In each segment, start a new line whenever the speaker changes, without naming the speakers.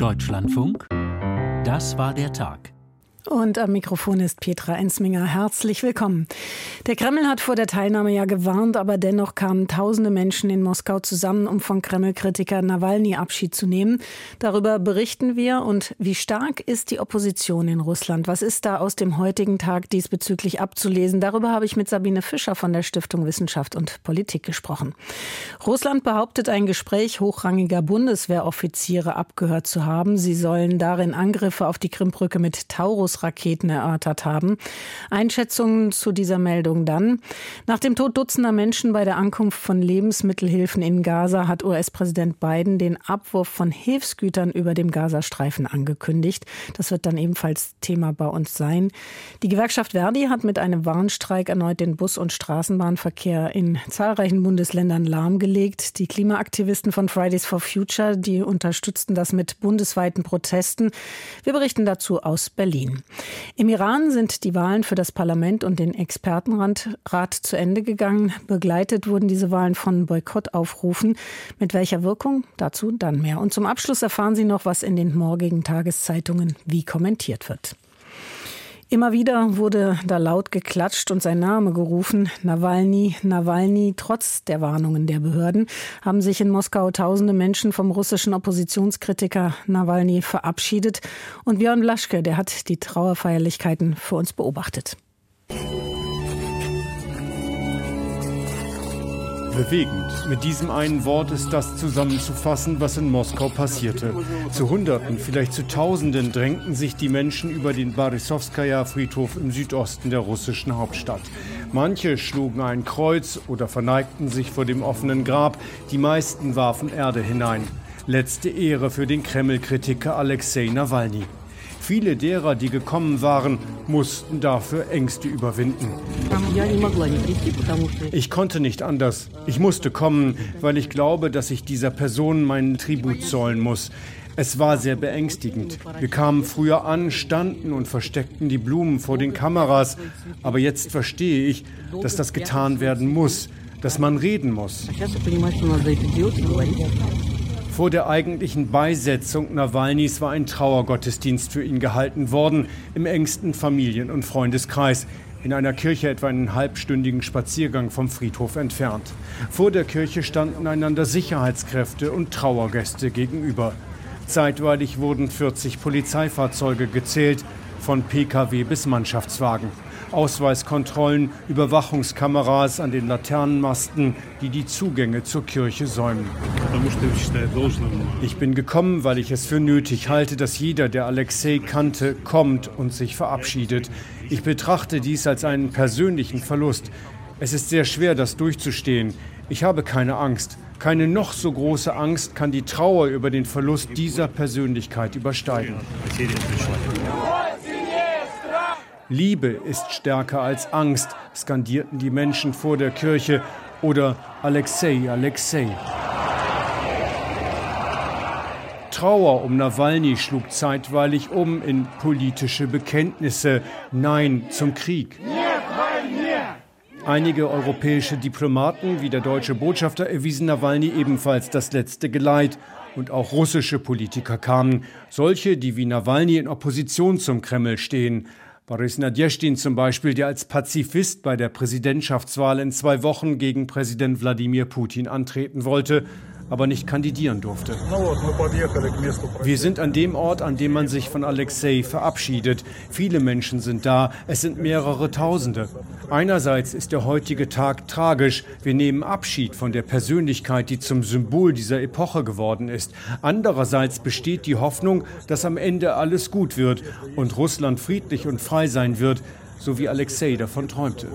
Deutschlandfunk, das war der Tag.
Und am Mikrofon ist Petra Ensminger. Herzlich willkommen. Der Kreml hat vor der Teilnahme ja gewarnt, aber dennoch kamen tausende Menschen in Moskau zusammen, um von Kreml-Kritiker Nawalny Abschied zu nehmen. Darüber berichten wir. Und wie stark ist die Opposition in Russland? Was ist da aus dem heutigen Tag diesbezüglich abzulesen? Darüber habe ich mit Sabine Fischer von der Stiftung Wissenschaft und Politik gesprochen. Russland behauptet, ein Gespräch hochrangiger Bundeswehroffiziere abgehört zu haben. Sie sollen darin Angriffe auf die Krimbrücke mit Taurus Taurus-Raketen erörtert haben. Einschätzungen zu dieser Meldung dann. Nach dem Tod dutzender Menschen bei der Ankunft von Lebensmittelhilfen in Gaza hat US-Präsident Biden den Abwurf von Hilfsgütern über dem Gazastreifen angekündigt. Das wird dann ebenfalls Thema bei uns sein. Die Gewerkschaft Verdi hat mit einem Warnstreik erneut den Bus- und Straßenbahnverkehr in zahlreichen Bundesländern lahmgelegt. Die Klimaaktivisten von Fridays for Future, die unterstützten das mit bundesweiten Protesten. Wir berichten dazu aus Berlin. Im Iran sind die Wahlen für das Parlament und den Expertenrat zu Ende gegangen. Begleitet wurden diese Wahlen von Boykottaufrufen. Mit welcher Wirkung? Dazu dann mehr. Und zum Abschluss erfahren Sie noch, was in den morgigen Tageszeitungen wie kommentiert wird. Immer wieder wurde da laut geklatscht und sein Name gerufen. Nawalny, Nawalny. Trotz der Warnungen der Behörden haben sich in Moskau tausende Menschen vom russischen Oppositionskritiker Nawalny verabschiedet. Und Björn Blaschke, der hat die Trauerfeierlichkeiten für uns beobachtet.
Bewegend. Mit diesem einen Wort ist das zusammenzufassen, was in Moskau passierte. Zu Hunderten, vielleicht zu Tausenden drängten sich die Menschen über den Barisowskaja-Friedhof im Südosten der russischen Hauptstadt. Manche schlugen ein Kreuz oder verneigten sich vor dem offenen Grab. Die meisten warfen Erde hinein. Letzte Ehre für den Kreml-Kritiker Alexei Nawalny. Viele derer, die gekommen waren, mussten dafür Ängste überwinden. Ich konnte nicht anders. Ich musste kommen, weil ich glaube, dass ich dieser Person meinen Tribut zollen muss. Es war sehr beängstigend. Wir kamen früher an, standen und versteckten die Blumen vor den Kameras. Aber jetzt verstehe ich, dass das getan werden muss, dass man reden muss. Vor der eigentlichen Beisetzung Nawalnys war ein Trauergottesdienst für ihn gehalten worden, im engsten Familien- und Freundeskreis, in einer Kirche etwa einen halbstündigen Spaziergang vom Friedhof entfernt. Vor der Kirche standen einander Sicherheitskräfte und Trauergäste gegenüber. Zeitweilig wurden 40 Polizeifahrzeuge gezählt, von Pkw bis Mannschaftswagen. Ausweiskontrollen, Überwachungskameras an den Laternenmasten, die die Zugänge zur Kirche säumen. Ich bin gekommen, weil ich es für nötig halte, dass jeder, der Alexei kannte, kommt und sich verabschiedet. Ich betrachte dies als einen persönlichen Verlust. Es ist sehr schwer, das durchzustehen. Ich habe keine Angst. Keine noch so große Angst kann die Trauer über den Verlust dieser Persönlichkeit übersteigen. Liebe ist stärker als Angst, skandierten die Menschen vor der Kirche oder Alexei, Alexei. Trauer um Nawalny schlug zeitweilig um in politische Bekenntnisse. Nein zum Krieg. Einige europäische Diplomaten wie der deutsche Botschafter erwiesen Nawalny ebenfalls das letzte Geleit. Und auch russische Politiker kamen, solche, die wie Nawalny in Opposition zum Kreml stehen. Boris Nadjestin zum Beispiel, der als Pazifist bei der Präsidentschaftswahl in zwei Wochen gegen Präsident Wladimir Putin antreten wollte, aber nicht kandidieren durfte. Wir sind an dem Ort, an dem man sich von Alexei verabschiedet. Viele Menschen sind da, es sind mehrere Tausende. Einerseits ist der heutige Tag tragisch. Wir nehmen Abschied von der Persönlichkeit, die zum Symbol dieser Epoche geworden ist. Andererseits besteht die Hoffnung, dass am Ende alles gut wird und Russland friedlich und frei sein wird, so wie Alexei davon träumte.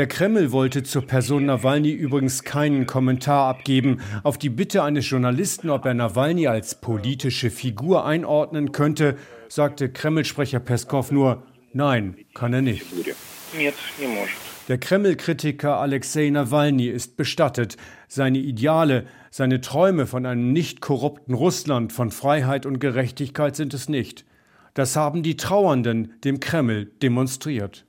Der Kreml wollte zur Person Nawalny übrigens keinen Kommentar abgeben. Auf die Bitte eines Journalisten, ob er Nawalny als politische Figur einordnen könnte, sagte Kreml-Sprecher Peskov nur, nein, kann er nicht. Der Kreml-Kritiker Alexei Nawalny ist bestattet. Seine Ideale, seine Träume von einem nicht korrupten Russland, von Freiheit und Gerechtigkeit sind es nicht. Das haben die Trauernden dem Kreml demonstriert.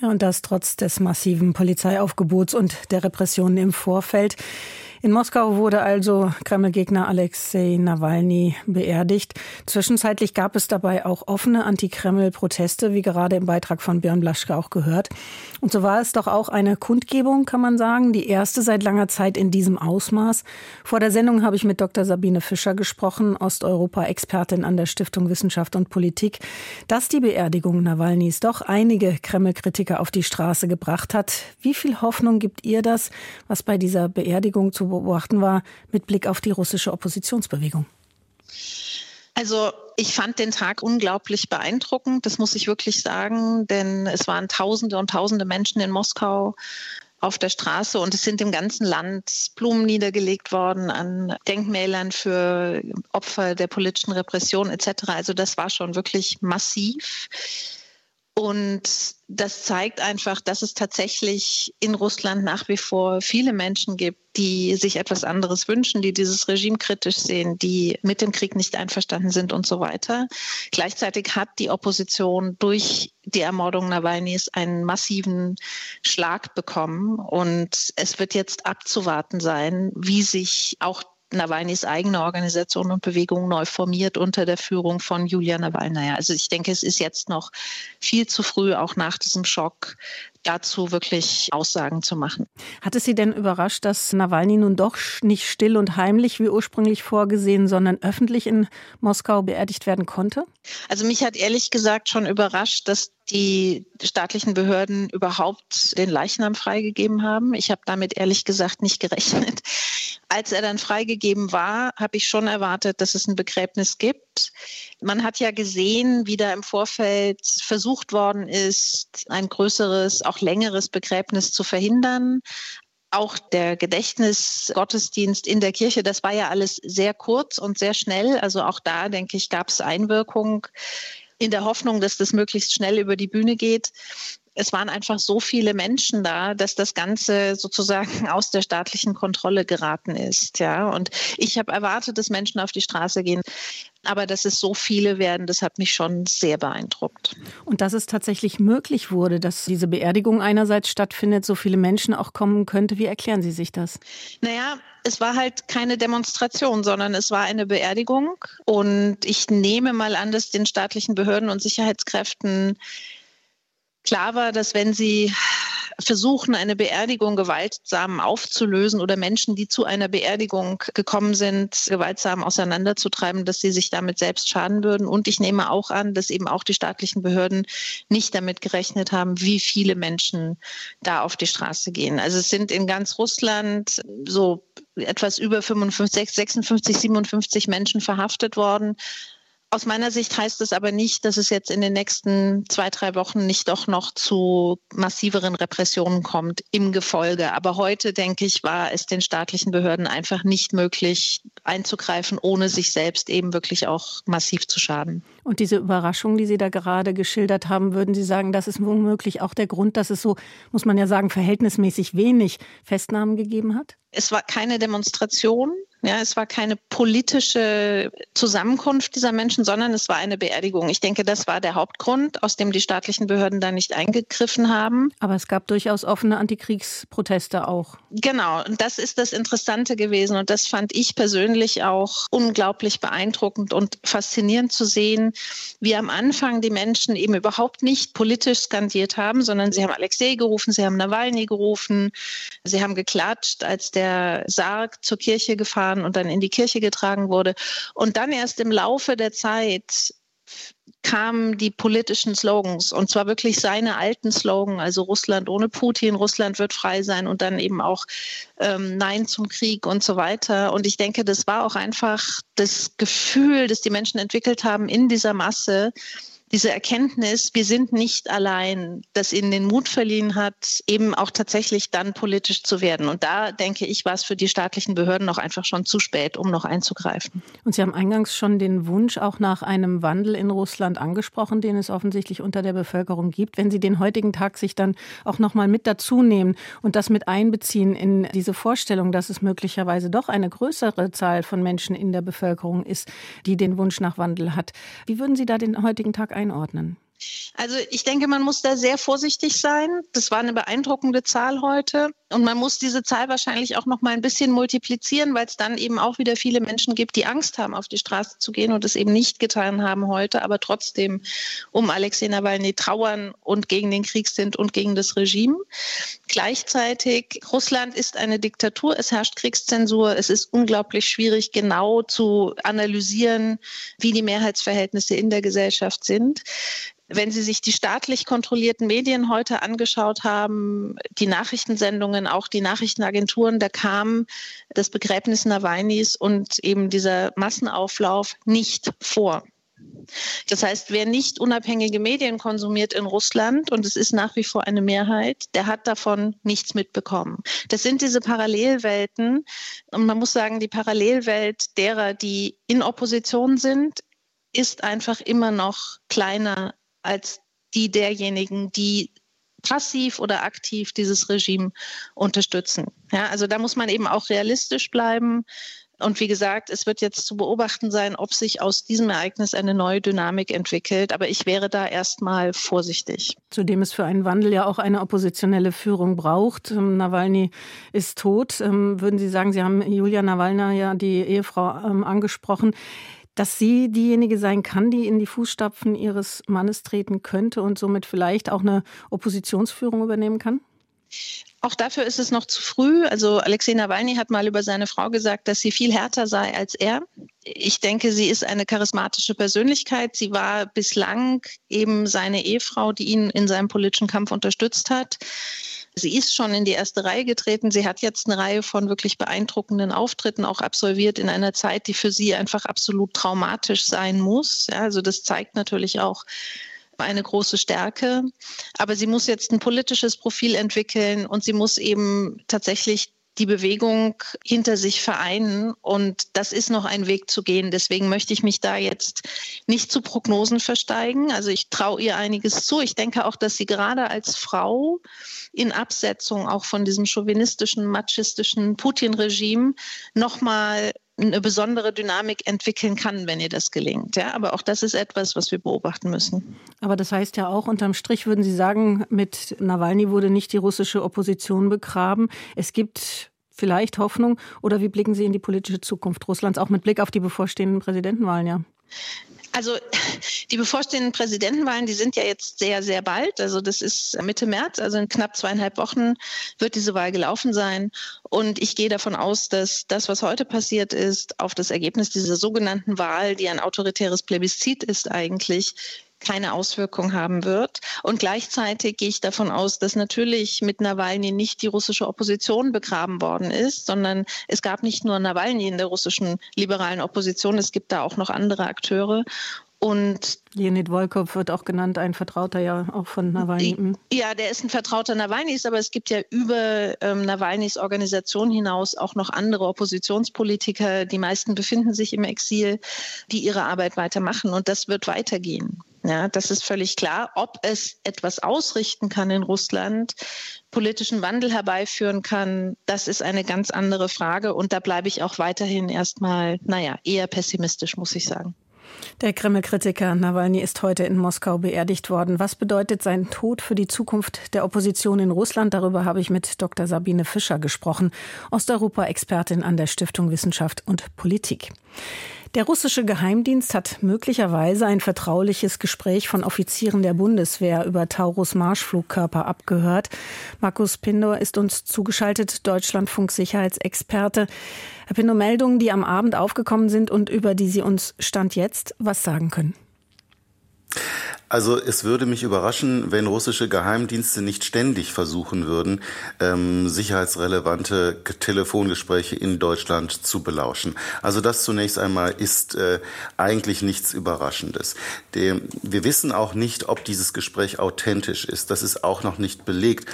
Ja, und das trotz des massiven Polizeiaufgebots und der Repressionen im Vorfeld. In Moskau wurde also Kreml-Gegner Alexei Nawalny beerdigt. Zwischenzeitlich gab es dabei auch offene Anti-Kreml-Proteste, wie gerade im Beitrag von Björn Blaschke auch gehört. Und so war es doch auch eine Kundgebung, kann man sagen, die erste seit langer Zeit in diesem Ausmaß. Vor der Sendung habe ich mit Dr. Sabine Fischer gesprochen, Osteuropa-Expertin an der Stiftung Wissenschaft und Politik, dass die Beerdigung Nawalnys doch einige Kreml-Kritiker auf die Straße gebracht hat. Wie viel Hoffnung gibt ihr das, was bei dieser Beerdigung zu beobachten war mit Blick auf die russische Oppositionsbewegung?
Also ich fand den Tag unglaublich beeindruckend, das muss ich wirklich sagen, denn es waren Tausende und Tausende Menschen in Moskau auf der Straße und es sind im ganzen Land Blumen niedergelegt worden an Denkmälern für Opfer der politischen Repression etc. Also das war schon wirklich massiv. Und das zeigt einfach, dass es tatsächlich in Russland nach wie vor viele Menschen gibt, die sich etwas anderes wünschen, die dieses Regime kritisch sehen, die mit dem Krieg nicht einverstanden sind und so weiter. Gleichzeitig hat die Opposition durch die Ermordung Nawalnys einen massiven Schlag bekommen. Und es wird jetzt abzuwarten sein, wie sich auch Nawalnys eigene Organisation und Bewegung neu formiert unter der Führung von Julia Nawalny. Also ich denke, es ist jetzt noch viel zu früh, auch nach diesem Schock, dazu wirklich Aussagen zu machen.
Hat es Sie denn überrascht, dass Nawalny nun doch nicht still und heimlich wie ursprünglich vorgesehen, sondern öffentlich in Moskau beerdigt werden konnte?
Also mich hat ehrlich gesagt schon überrascht, dass die staatlichen Behörden überhaupt den Leichnam freigegeben haben. Ich habe damit ehrlich gesagt nicht gerechnet. Als er dann freigegeben war, habe ich schon erwartet, dass es ein Begräbnis gibt. Man hat ja gesehen, wie da im Vorfeld versucht worden ist, ein größeres, auch längeres Begräbnis zu verhindern. Auch der Gedächtnisgottesdienst in der Kirche, das war ja alles sehr kurz und sehr schnell. Also auch da, denke ich, gab es Einwirkung in der Hoffnung, dass das möglichst schnell über die Bühne geht es waren einfach so viele Menschen da, dass das Ganze sozusagen aus der staatlichen Kontrolle geraten ist. Ja, und ich habe erwartet, dass Menschen auf die Straße gehen. Aber dass es so viele werden, das hat mich schon sehr beeindruckt.
Und dass es tatsächlich möglich wurde, dass diese Beerdigung einerseits stattfindet, so viele Menschen auch kommen könnte, wie erklären Sie sich das?
Naja, es war halt keine Demonstration, sondern es war eine Beerdigung. Und ich nehme mal an, dass den staatlichen Behörden und Sicherheitskräften Klar war, dass wenn sie versuchen, eine Beerdigung gewaltsam aufzulösen oder Menschen, die zu einer Beerdigung gekommen sind, gewaltsam auseinanderzutreiben, dass sie sich damit selbst schaden würden. Und ich nehme auch an, dass eben auch die staatlichen Behörden nicht damit gerechnet haben, wie viele Menschen da auf die Straße gehen. Also es sind in ganz Russland so etwas über 55, 56, 57 Menschen verhaftet worden. Aus meiner Sicht heißt es aber nicht, dass es jetzt in den nächsten zwei, drei Wochen nicht doch noch zu massiveren Repressionen kommt im Gefolge. Aber heute, denke ich, war es den staatlichen Behörden einfach nicht möglich einzugreifen, ohne sich selbst eben wirklich auch massiv zu schaden.
Und diese Überraschung, die Sie da gerade geschildert haben, würden Sie sagen, das ist womöglich auch der Grund, dass es so, muss man ja sagen, verhältnismäßig wenig Festnahmen gegeben hat?
Es war keine Demonstration. Ja, es war keine politische Zusammenkunft dieser Menschen, sondern es war eine Beerdigung. Ich denke, das war der Hauptgrund, aus dem die staatlichen Behörden da nicht eingegriffen haben.
Aber es gab durchaus offene Antikriegsproteste auch.
Genau, und das ist das Interessante gewesen. Und das fand ich persönlich auch unglaublich beeindruckend und faszinierend zu sehen, wie am Anfang die Menschen eben überhaupt nicht politisch skandiert haben, sondern sie haben Alexei gerufen, sie haben Nawalny gerufen, sie haben geklatscht, als der Sarg zur Kirche gefahren gefahren und dann in die Kirche getragen wurde. Und dann erst im Laufe der Zeit kamen die politischen Slogans und zwar wirklich seine alten Slogans, also Russland ohne Putin, Russland wird frei sein und dann eben auch ähm, Nein zum Krieg und so weiter. Und ich denke, das war auch einfach das Gefühl, das die Menschen entwickelt haben in dieser Masse, diese Erkenntnis, wir sind nicht allein, das ihnen den Mut verliehen hat, eben auch tatsächlich dann politisch zu werden. Und da denke ich, war es für die staatlichen Behörden noch einfach schon zu spät, um noch einzugreifen.
Und Sie haben eingangs schon den Wunsch auch nach einem Wandel in Russland angesprochen, den es offensichtlich unter der Bevölkerung gibt. Wenn Sie den heutigen Tag sich dann auch noch mal mit dazu nehmen und das mit einbeziehen in diese Vorstellung, dass es möglicherweise doch eine größere Zahl von Menschen in der Bevölkerung ist, die den Wunsch nach Wandel hat. Wie würden Sie da den heutigen Tag einordnen?
Also ich denke, man muss da sehr vorsichtig sein. Das war eine beeindruckende Zahl heute. Und man muss diese Zahl wahrscheinlich auch noch mal ein bisschen multiplizieren, weil es dann eben auch wieder viele Menschen gibt, die Angst haben, auf die Straße zu gehen und es eben nicht getan haben heute, aber trotzdem um Alexei Nawalny trauern und gegen den Krieg sind und gegen das Regime. Gleichzeitig, Russland ist eine Diktatur, es herrscht Kriegszensur, es ist unglaublich schwierig, genau zu analysieren, wie die Mehrheitsverhältnisse in der Gesellschaft sind. Wenn Sie sich die staatlich kontrollierten Medien heute angeschaut haben, die Nachrichtensendungen, auch die Nachrichtenagenturen, da kam das Begräbnis Nawalnys und eben dieser Massenauflauf nicht vor. Das heißt, wer nicht unabhängige Medien konsumiert in Russland, und es ist nach wie vor eine Mehrheit, der hat davon nichts mitbekommen. Das sind diese Parallelwelten. Und man muss sagen, die Parallelwelt derer, die in Opposition sind, ist einfach immer noch kleiner als die derjenigen, die passiv oder aktiv dieses Regime unterstützen. Ja, also da muss man eben auch realistisch bleiben. Und wie gesagt, es wird jetzt zu beobachten sein, ob sich aus diesem Ereignis eine neue Dynamik entwickelt. Aber ich wäre da erstmal vorsichtig.
Zudem es für einen Wandel ja auch eine oppositionelle Führung braucht. Ähm, Nawalny ist tot. Ähm, würden Sie sagen, Sie haben Julia Nawalna ja die Ehefrau ähm, angesprochen dass sie diejenige sein kann, die in die Fußstapfen ihres Mannes treten könnte und somit vielleicht auch eine Oppositionsführung übernehmen kann?
Auch dafür ist es noch zu früh. Also Alexei Nawalny hat mal über seine Frau gesagt, dass sie viel härter sei als er. Ich denke, sie ist eine charismatische Persönlichkeit. Sie war bislang eben seine Ehefrau, die ihn in seinem politischen Kampf unterstützt hat. Sie ist schon in die erste Reihe getreten. Sie hat jetzt eine Reihe von wirklich beeindruckenden Auftritten auch absolviert in einer Zeit, die für sie einfach absolut traumatisch sein muss. Ja, also das zeigt natürlich auch eine große Stärke. Aber sie muss jetzt ein politisches Profil entwickeln und sie muss eben tatsächlich die Bewegung hinter sich vereinen. Und das ist noch ein Weg zu gehen. Deswegen möchte ich mich da jetzt nicht zu Prognosen versteigen. Also ich traue ihr einiges zu. Ich denke auch, dass sie gerade als Frau in Absetzung auch von diesem chauvinistischen, machistischen Putin-Regime nochmal eine besondere Dynamik entwickeln kann, wenn ihr das gelingt. Ja, aber auch das ist etwas, was wir beobachten müssen.
Aber das heißt ja auch, unterm Strich würden Sie sagen, mit Nawalny wurde nicht die russische Opposition begraben. Es gibt vielleicht Hoffnung oder wie blicken Sie in die politische Zukunft Russlands, auch mit Blick auf die bevorstehenden Präsidentenwahlen, ja?
Also die bevorstehenden Präsidentenwahlen, die sind ja jetzt sehr, sehr bald. Also das ist Mitte März, also in knapp zweieinhalb Wochen wird diese Wahl gelaufen sein. Und ich gehe davon aus, dass das, was heute passiert ist, auf das Ergebnis dieser sogenannten Wahl, die ein autoritäres Plebiszit ist eigentlich, keine Auswirkung haben wird. Und gleichzeitig gehe ich davon aus, dass natürlich mit Nawalny nicht die russische Opposition begraben worden ist, sondern es gab nicht nur Nawalny in der russischen liberalen Opposition, es gibt da auch noch andere Akteure.
Und Leonid Volkov wird auch genannt, ein Vertrauter ja auch von Nawalny.
Ja, der ist ein Vertrauter Nawalnys, aber es gibt ja über ähm, Nawalnys Organisation hinaus auch noch andere Oppositionspolitiker. Die meisten befinden sich im Exil, die ihre Arbeit weitermachen und das wird weitergehen. Ja, das ist völlig klar. Ob es etwas ausrichten kann in Russland, politischen Wandel herbeiführen kann, das ist eine ganz andere Frage. Und da bleibe ich auch weiterhin erstmal, naja, eher pessimistisch, muss ich sagen.
Der Kreml-Kritiker Nawalny ist heute in Moskau beerdigt worden. Was bedeutet sein Tod für die Zukunft der Opposition in Russland? Darüber habe ich mit Dr. Sabine Fischer gesprochen, Osteuropa-Expertin an der Stiftung Wissenschaft und Politik. Der russische Geheimdienst hat möglicherweise ein vertrauliches Gespräch von Offizieren der Bundeswehr über Taurus Marschflugkörper abgehört. Markus Pindor ist uns zugeschaltet, Deutschlandfunk Sicherheitsexperte. Herr Pindor, Meldungen, die am Abend aufgekommen sind und über die Sie uns Stand jetzt was sagen können.
Also es würde mich überraschen, wenn russische Geheimdienste nicht ständig versuchen würden, ähm, sicherheitsrelevante Telefongespräche in Deutschland zu belauschen. Also das zunächst einmal ist äh, eigentlich nichts Überraschendes. Dem, wir wissen auch nicht, ob dieses Gespräch authentisch ist. Das ist auch noch nicht belegt.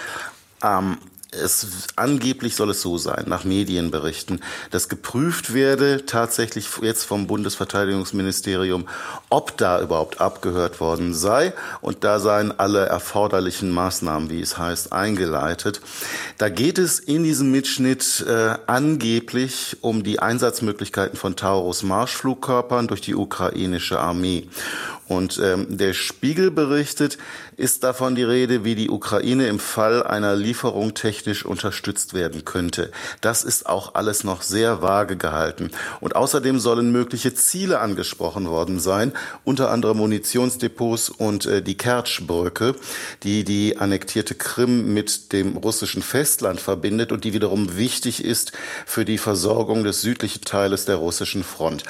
Ähm, es angeblich soll es so sein, nach Medienberichten, dass geprüft werde tatsächlich jetzt vom Bundesverteidigungsministerium, ob da überhaupt abgehört worden sei. Und da seien alle erforderlichen Maßnahmen, wie es heißt, eingeleitet. Da geht es in diesem Mitschnitt äh, angeblich um die Einsatzmöglichkeiten von Taurus Marschflugkörpern durch die ukrainische Armee. Und ähm, der Spiegel berichtet, ist davon die Rede, wie die Ukraine im Fall einer Lieferung technisch unterstützt werden könnte. Das ist auch alles noch sehr vage gehalten. Und außerdem sollen mögliche Ziele angesprochen worden sein, unter anderem Munitionsdepots und äh, die Kertschbrücke, die die annektierte Krim mit dem russischen Festland verbindet und die wiederum wichtig ist für die Versorgung des südlichen Teiles der russischen Front.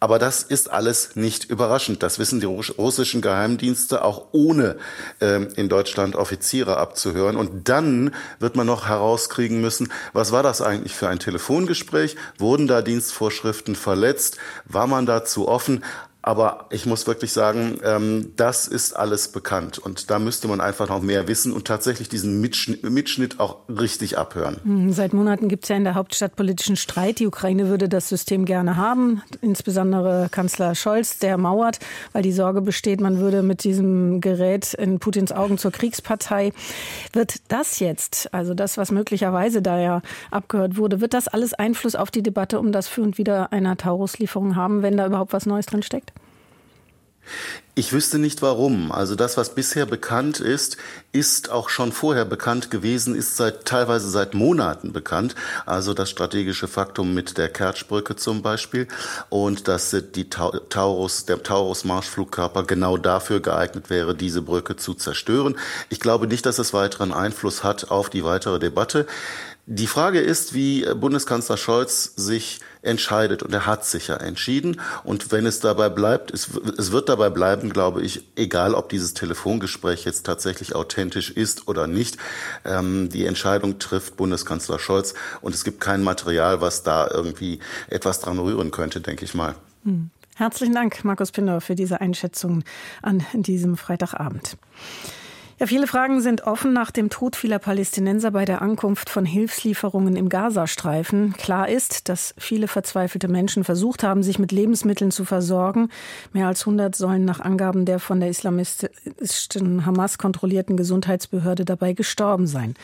Aber das ist alles nicht überraschend. Das wissen die russischen Geheimdienste auch ohne ähm, in Deutschland Offiziere abzuhören. Und dann wird man noch herauskriegen müssen, was war das eigentlich für ein Telefongespräch? Wurden da Dienstvorschriften verletzt? War man dazu offen? Aber ich muss wirklich sagen, ähm, das ist alles bekannt. Und da müsste man einfach noch mehr wissen und tatsächlich diesen Mitschnitt, Mitschnitt auch richtig abhören.
Hm, seit Monaten gibt es ja in der Hauptstadt politischen Streit. Die Ukraine würde das System gerne haben. Insbesondere Kanzler Scholz, der mauert, weil die Sorge besteht, man würde mit diesem Gerät in Putins Augen zur Kriegspartei. Wird das jetzt, also das, was möglicherweise da ja abgehört wurde, wird das alles Einfluss auf die Debatte um das Für und Wider einer Tauruslieferung haben, wenn da überhaupt was Neues drin steckt?
Ich wüsste nicht warum. Also das, was bisher bekannt ist, ist auch schon vorher bekannt gewesen, ist seit teilweise seit Monaten bekannt. Also das strategische Faktum mit der Kertschbrücke zum Beispiel und dass die Taurus, der Taurus Marschflugkörper genau dafür geeignet wäre, diese Brücke zu zerstören. Ich glaube nicht, dass es weiteren Einfluss hat auf die weitere Debatte. Die Frage ist, wie Bundeskanzler Scholz sich entscheidet. Und er hat sich ja entschieden. Und wenn es dabei bleibt, es, es wird dabei bleiben, glaube ich, egal ob dieses Telefongespräch jetzt tatsächlich authentisch ist oder nicht. Ähm, die Entscheidung trifft Bundeskanzler Scholz. Und es gibt kein Material, was da irgendwie etwas dran rühren könnte, denke ich mal.
Hm. Herzlichen Dank, Markus Pindor, für diese Einschätzung an diesem Freitagabend. Ja, viele Fragen sind offen nach dem Tod vieler Palästinenser bei der Ankunft von Hilfslieferungen im Gazastreifen. Klar ist, dass viele verzweifelte Menschen versucht haben, sich mit Lebensmitteln zu versorgen. Mehr als 100 sollen nach Angaben der von der islamistischen Hamas kontrollierten Gesundheitsbehörde dabei gestorben sein.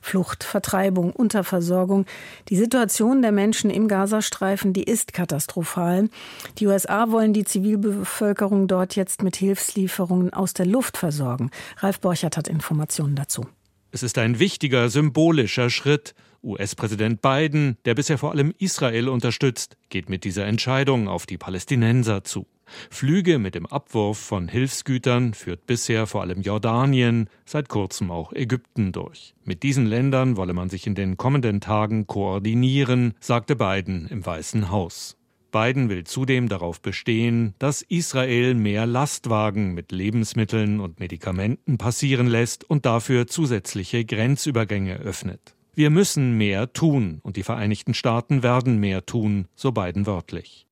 Flucht, Vertreibung, Unterversorgung. Die Situation der Menschen im Gazastreifen, die ist katastrophal. Die USA wollen die Zivilbevölkerung dort jetzt mit Hilfslieferungen aus der Luft versorgen. Ralf Borch Borchert hat Informationen dazu.
Es ist ein wichtiger symbolischer Schritt. US-Präsident Biden, der bisher vor allem Israel unterstützt, geht mit dieser Entscheidung auf die Palästinenser zu. Flüge mit dem Abwurf von Hilfsgütern führt bisher vor allem Jordanien, seit kurzem auch Ägypten durch. Mit diesen Ländern wolle man sich in den kommenden Tagen koordinieren, sagte Biden im Weißen Haus. Biden will zudem darauf bestehen, dass Israel mehr Lastwagen mit Lebensmitteln und Medikamenten passieren lässt und dafür zusätzliche Grenzübergänge öffnet. Wir müssen mehr tun und die Vereinigten Staaten werden mehr tun, so Biden wörtlich.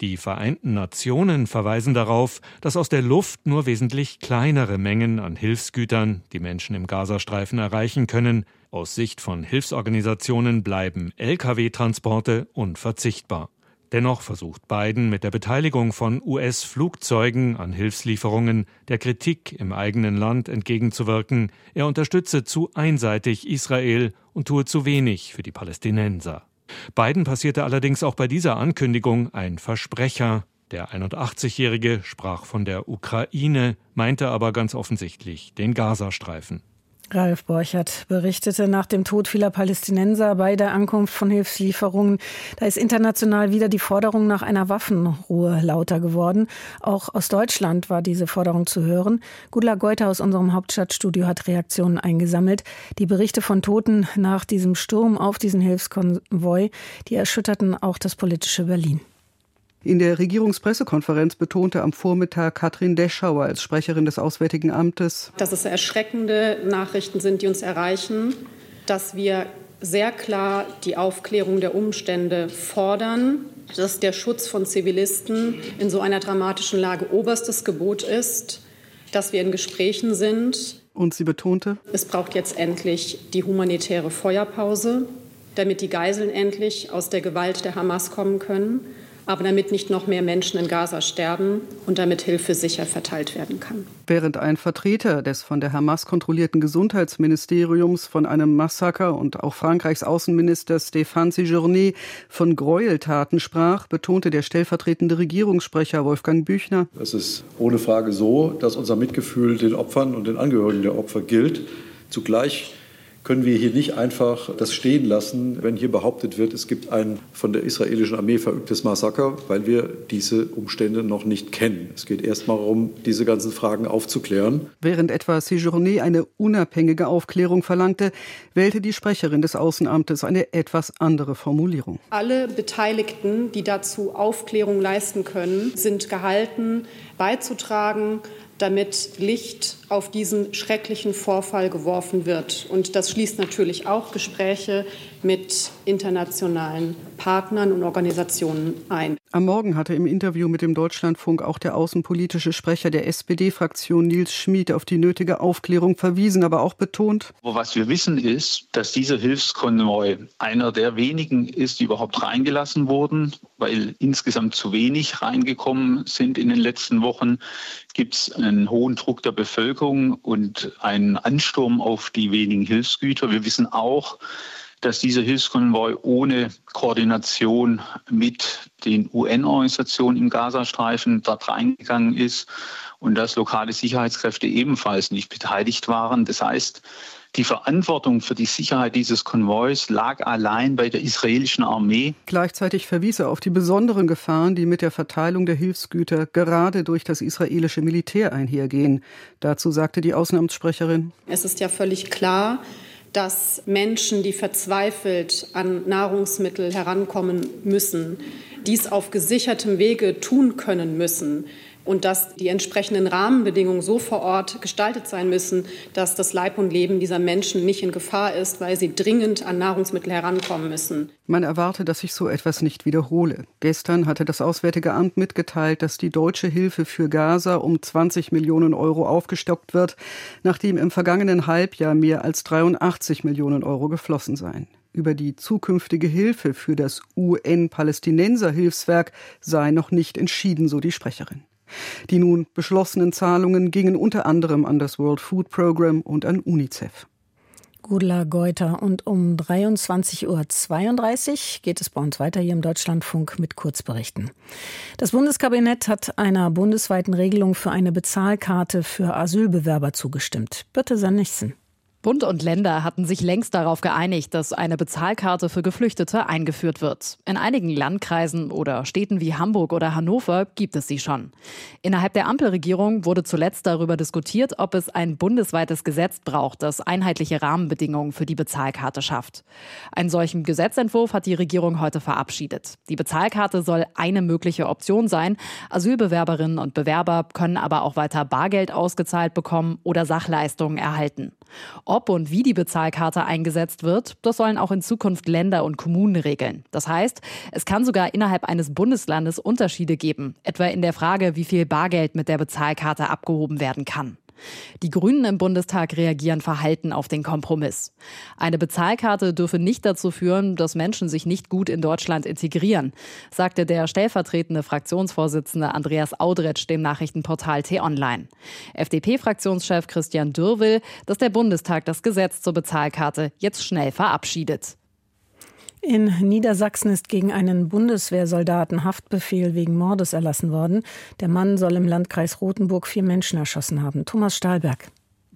Die Vereinten Nationen verweisen darauf, dass aus der Luft nur wesentlich kleinere Mengen an Hilfsgütern die Menschen im Gazastreifen erreichen können, aus Sicht von Hilfsorganisationen bleiben Lkw-Transporte unverzichtbar. Dennoch versucht Biden mit der Beteiligung von US-Flugzeugen an Hilfslieferungen der Kritik im eigenen Land entgegenzuwirken, er unterstütze zu einseitig Israel und tue zu wenig für die Palästinenser. Biden passierte allerdings auch bei dieser Ankündigung ein Versprecher. Der 81-Jährige sprach von der Ukraine, meinte aber ganz offensichtlich den Gazastreifen.
Ralf Borchert berichtete nach dem Tod vieler Palästinenser bei der Ankunft von Hilfslieferungen. Da ist international wieder die Forderung nach einer Waffenruhe lauter geworden. Auch aus Deutschland war diese Forderung zu hören. Gudla Geuter aus unserem Hauptstadtstudio hat Reaktionen eingesammelt. Die Berichte von Toten nach diesem Sturm auf diesen Hilfskonvoi, die erschütterten auch das politische Berlin.
In der Regierungspressekonferenz betonte am Vormittag Katrin Deschauer als Sprecherin des Auswärtigen Amtes,
dass es erschreckende Nachrichten sind, die uns erreichen, dass wir sehr klar die Aufklärung der Umstände fordern, dass der Schutz von Zivilisten in so einer dramatischen Lage oberstes Gebot ist, dass wir in Gesprächen sind.
Und sie betonte,
es braucht jetzt endlich die humanitäre Feuerpause, damit die Geiseln endlich aus der Gewalt der Hamas kommen können aber damit nicht noch mehr Menschen in Gaza sterben und damit Hilfe sicher verteilt werden kann.
Während ein Vertreter des von der Hamas kontrollierten Gesundheitsministeriums von einem Massaker und auch Frankreichs Außenminister Stéphane Séjourné von Gräueltaten sprach, betonte der stellvertretende Regierungssprecher Wolfgang Büchner.
Es ist ohne Frage so, dass unser Mitgefühl den Opfern und den Angehörigen der Opfer gilt. Zugleich können wir hier nicht einfach das stehen lassen, wenn hier behauptet wird, es gibt ein von der israelischen Armee verübtes Massaker, weil wir diese Umstände noch nicht kennen. Es geht erst mal darum, diese ganzen Fragen aufzuklären.
Während etwa Séjourné eine unabhängige Aufklärung verlangte, wählte die Sprecherin des Außenamtes eine etwas andere Formulierung.
Alle Beteiligten, die dazu Aufklärung leisten können, sind gehalten, beizutragen, damit Licht auf diesen schrecklichen Vorfall geworfen wird. Und das schließt natürlich auch Gespräche mit internationalen Partnern und Organisationen ein.
Am Morgen hatte im Interview mit dem Deutschlandfunk auch der außenpolitische Sprecher der SPD-Fraktion Nils Schmid auf die nötige Aufklärung verwiesen, aber auch betont.
Was wir wissen ist, dass dieser Hilfskonvoi einer der wenigen ist, die überhaupt reingelassen wurden, weil insgesamt zu wenig reingekommen sind in den letzten Wochen. Gibt es einen hohen Druck der Bevölkerung und einen Ansturm auf die wenigen Hilfsgüter. Wir wissen auch, dass dieser Hilfskonvoi ohne Koordination mit den UN-Organisationen im Gazastreifen dort reingegangen ist und dass lokale Sicherheitskräfte ebenfalls nicht beteiligt waren. Das heißt, die Verantwortung für die Sicherheit dieses Konvois lag allein bei der israelischen Armee.
Gleichzeitig verwies er auf die besonderen Gefahren, die mit der Verteilung der Hilfsgüter gerade durch das israelische Militär einhergehen. Dazu sagte die Außenamtssprecherin.
Es ist ja völlig klar, dass Menschen, die verzweifelt an Nahrungsmittel herankommen müssen, dies auf gesichertem Wege tun können müssen und dass die entsprechenden Rahmenbedingungen so vor Ort gestaltet sein müssen, dass das Leib und Leben dieser Menschen nicht in Gefahr ist, weil sie dringend an Nahrungsmittel herankommen müssen.
Man erwarte, dass sich so etwas nicht wiederhole. Gestern hatte das Auswärtige Amt mitgeteilt, dass die deutsche Hilfe für Gaza um 20 Millionen Euro aufgestockt wird, nachdem im vergangenen Halbjahr mehr als 83 Millionen Euro geflossen seien über die zukünftige Hilfe für das UN-Palästinenser-Hilfswerk sei noch nicht entschieden, so die Sprecherin. Die nun beschlossenen Zahlungen gingen unter anderem an das World Food Program und an UNICEF.
Gudla Geuter. Und um 23.32 Uhr geht es bei uns weiter hier im Deutschlandfunk mit Kurzberichten. Das Bundeskabinett hat einer bundesweiten Regelung für eine Bezahlkarte für Asylbewerber zugestimmt. Bitte Sannigsen.
Bund und Länder hatten sich längst darauf geeinigt, dass eine Bezahlkarte für Geflüchtete eingeführt wird. In einigen Landkreisen oder Städten wie Hamburg oder Hannover gibt es sie schon. Innerhalb der Ampelregierung wurde zuletzt darüber diskutiert, ob es ein bundesweites Gesetz braucht, das einheitliche Rahmenbedingungen für die Bezahlkarte schafft. Einen solchen Gesetzentwurf hat die Regierung heute verabschiedet. Die Bezahlkarte soll eine mögliche Option sein. Asylbewerberinnen und Bewerber können aber auch weiter Bargeld ausgezahlt bekommen oder Sachleistungen erhalten. Ob und wie die Bezahlkarte eingesetzt wird, das sollen auch in Zukunft Länder und Kommunen regeln. Das heißt, es kann sogar innerhalb eines Bundeslandes Unterschiede geben, etwa in der Frage, wie viel Bargeld mit der Bezahlkarte abgehoben werden kann. Die Grünen im Bundestag reagieren verhalten auf den Kompromiss. Eine Bezahlkarte dürfe nicht dazu führen, dass Menschen sich nicht gut in Deutschland integrieren, sagte der stellvertretende Fraktionsvorsitzende Andreas Audretsch dem Nachrichtenportal T-Online. FDP-Fraktionschef Christian Dürr will, dass der Bundestag das Gesetz zur Bezahlkarte jetzt schnell verabschiedet.
In Niedersachsen ist gegen einen Bundeswehrsoldaten Haftbefehl wegen Mordes erlassen worden. Der Mann soll im Landkreis Rothenburg vier Menschen erschossen haben. Thomas Stahlberg.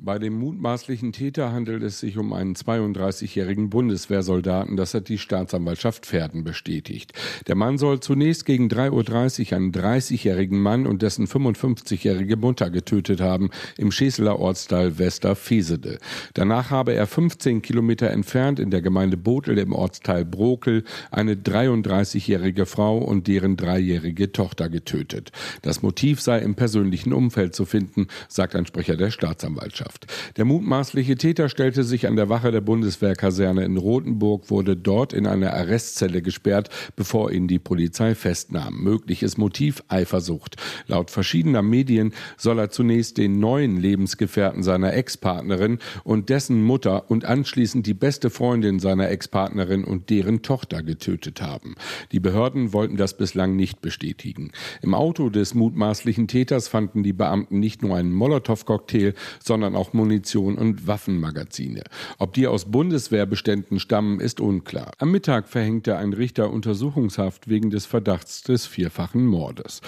Bei dem mutmaßlichen Täter handelt es sich um einen 32-jährigen Bundeswehrsoldaten. Das hat die Staatsanwaltschaft Pferden bestätigt. Der Mann soll zunächst gegen 3.30 Uhr einen 30-jährigen Mann und dessen 55-jährige Mutter getötet haben im Schäseler Ortsteil Westerfesede. Danach habe er 15 Kilometer entfernt in der Gemeinde Botel im Ortsteil Brokel eine 33-jährige Frau und deren dreijährige Tochter getötet. Das Motiv sei im persönlichen Umfeld zu finden, sagt ein Sprecher der Staatsanwaltschaft. Haft. Der mutmaßliche Täter stellte sich an der Wache der Bundeswehrkaserne in Rothenburg, wurde dort in eine Arrestzelle gesperrt, bevor ihn die Polizei festnahm. Mögliches Motiv Eifersucht. Laut verschiedener Medien soll er zunächst den neuen Lebensgefährten seiner Ex-Partnerin und dessen Mutter und anschließend die beste Freundin seiner Ex-Partnerin und deren Tochter getötet haben. Die Behörden wollten das bislang nicht bestätigen. Im Auto des mutmaßlichen Täters fanden die Beamten nicht nur einen Molotow-Cocktail, sondern auch Munition und Waffenmagazine. Ob die aus Bundeswehrbeständen stammen, ist unklar. Am Mittag verhängte ein Richter Untersuchungshaft wegen des Verdachts des vierfachen Mordes.